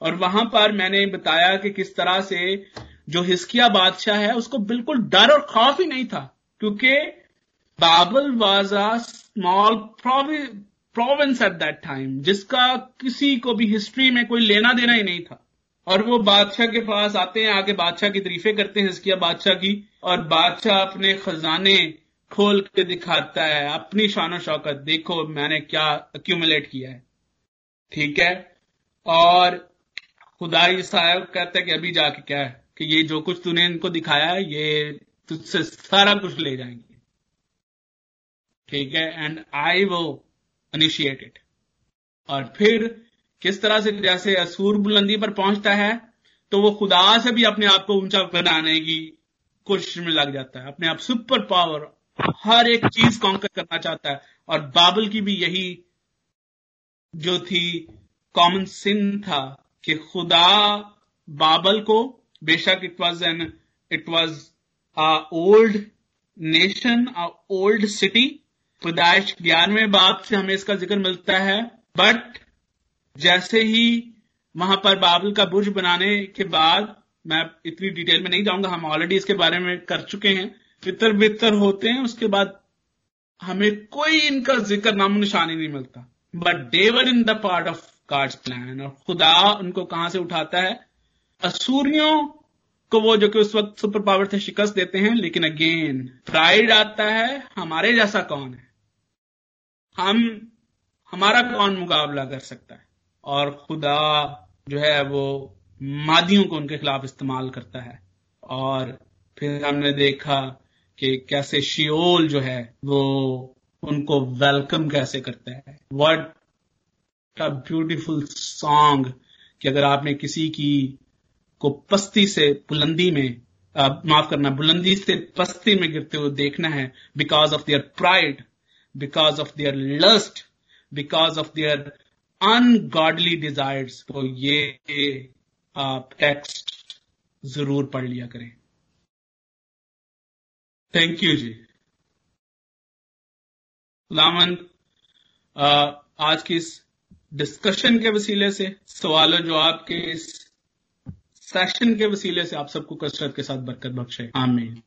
और वहाँ पर मैंने बताया कि किस तरह से जो हिस्किया बादशाह है, उसको बिल्कुल डर और खौफ ही नहीं था, क्योंकि Babel was small province at that time जिसका किसी को भी हिस्ट्री में कोई लेना देना ही नहीं था। और वो बादशाह के पास आते हैं आके बादशाह की तरीफे करते हैं हिस्किया बादशाह की, और बादशाह अपने खजाने खोल के दिखाता है, अपनी शान शौकत, देखो मैंने क्या अक्यूमुलेट किया है। ठीक है? और खुदा साहब कहते हैं कि अभी जाके क्या है? कि ये जो कुछ तूने इनको दिखाया है, ये तुझसे सारा कुछ ले जाएँगे। ठीक है? एंड आई वो इनिशिएटेड और फिर किस तरह से जैसे असूर बुलंदी पर पहुँचता है तो वो खुदा से भी अपने आप को ऊँचा बनाने की कोशिश में लग जाता है। अपने आप सुपर पावर, हर एक चीज़ कॉन्कर करना चाहता है। और बाबल की भी यही जो थी कॉमन सिन था कि खुदा बाबल को, बेशक it was an it was a old nation a old city पैदाइश ग्यारहवें बाप से हमें इसका ज़िक्र मिलता है। बट जैसे ही वहाँ पर बाबल का बुर्ज बनाने के बाद, मैं इतनी डिटेल में नहीं जाऊँगा, हम ऑलरेडी इसके बारे में कर चुके हैं। फितर बितर होते हैं, उसके बाद हमें कोई इनका ज़िक्र, नामो निशानी नहीं मिलता। But they were in the part of God's plan और खुदा उनको कहाँ से उठाता है? असूरियों को वो जो कि उस वक्त सुपर पावर से शिकस्त देते हैं, लेकिन अगेन प्राइड आता है, हमारे जैसा कौन है? हम, हमारा कौन मुकाबला कर सकता है? और खुदा जो है वो मादियों को उनके खिलाफ इस्तेमाल करता है। और फिर हमने देखा कि कैसे शियोल जो है वो उनको वेलकम कैसे करता है। वर्ड का ब्यूटीफुल सॉन्ग कि अगर आपने किसी की को पस्ती से बुलंदी में माफ़ करना, बुलंदी से पस्ती में गिरते हुए देखना है because of their pride because of their lust because of their ungodly desires तो ये आप टेक्स्ट ज़रूर पढ़ लिया करें। थैंक यू जी। खुदामंद आज की इस डिस्कशन के वसीले से, सवालों जवाब के इस सेशन के वसीले से आप सबको कसरत के साथ बरकत बख्शे। आमीन।